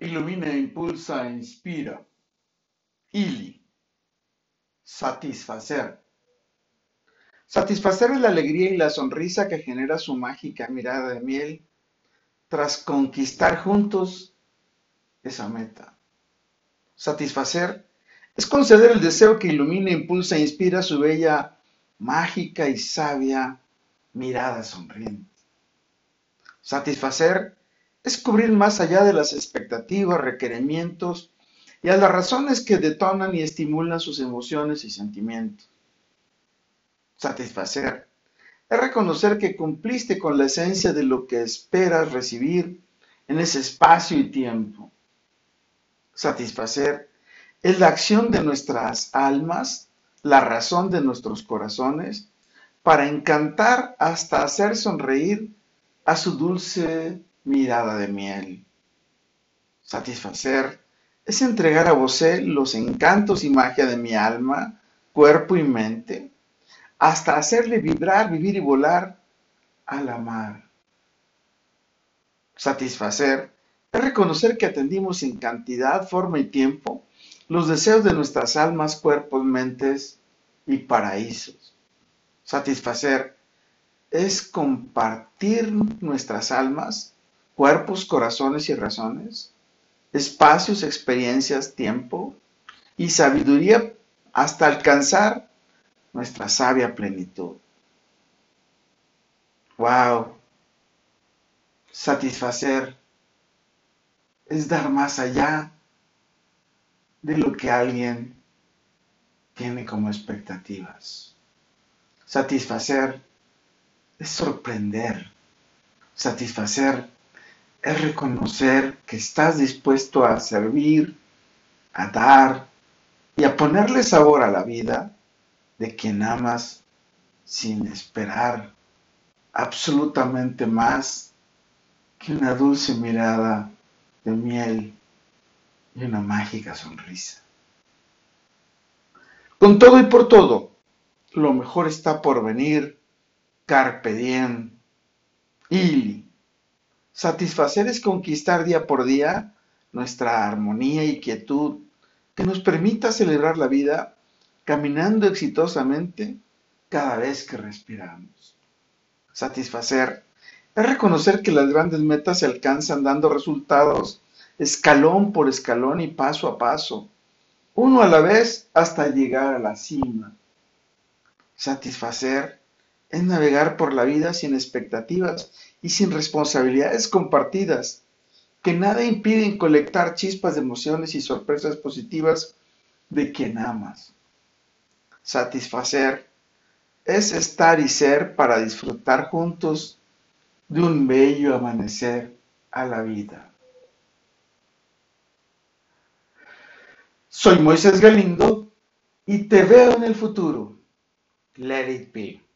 Ilumina, impulsa, inspira. Ili. Satisfacer. Satisfacer es la alegría y la sonrisa que genera su mágica mirada de miel tras conquistar juntos esa meta. Satisfacer es conceder el deseo que ilumina, impulsa e inspira su bella, mágica y sabia mirada sonriente. Satisfacer es cubrir más allá de las expectativas, requerimientos y a las razones que detonan y estimulan sus emociones y sentimientos. Satisfacer es reconocer que cumpliste con la esencia de lo que esperas recibir en ese espacio y tiempo. Satisfacer es la acción de nuestras almas, la razón de nuestros corazones, para encantar hasta hacer sonreír a su dulce mirada de miel. Satisfacer es entregar a vos los encantos y magia de mi alma, cuerpo y mente, hasta hacerle vibrar, vivir y volar al amar. Satisfacer es reconocer que atendimos en cantidad, forma y tiempo los deseos de nuestras almas, cuerpos, mentes y paraísos. Satisfacer es compartir nuestras almas cuerpos, corazones y razones, espacios, experiencias, tiempo y sabiduría hasta alcanzar nuestra sabia plenitud. ¡Wow! Satisfacer es dar más allá de lo que alguien tiene como expectativas. Satisfacer es sorprender. Satisfacer es reconocer que estás dispuesto a servir, a dar y a ponerle sabor a la vida de quien amas sin esperar absolutamente más que una dulce mirada de miel y una mágica sonrisa. Con todo y por todo, lo mejor está por venir, carpe diem, ili. Satisfacer es conquistar día por día nuestra armonía y quietud que nos permita celebrar la vida caminando exitosamente cada vez que respiramos. Satisfacer es reconocer que las grandes metas se alcanzan dando resultados escalón por escalón y paso a paso, uno a la vez hasta llegar a la cima. Satisfacer es navegar por la vida sin expectativas y sin responsabilidades compartidas, que nada impiden colectar chispas de emociones y sorpresas positivas de quien amas. Satisfacer es estar y ser para disfrutar juntos de un bello amanecer a la vida. Soy Moisés Galindo y te veo en el futuro. Let it be.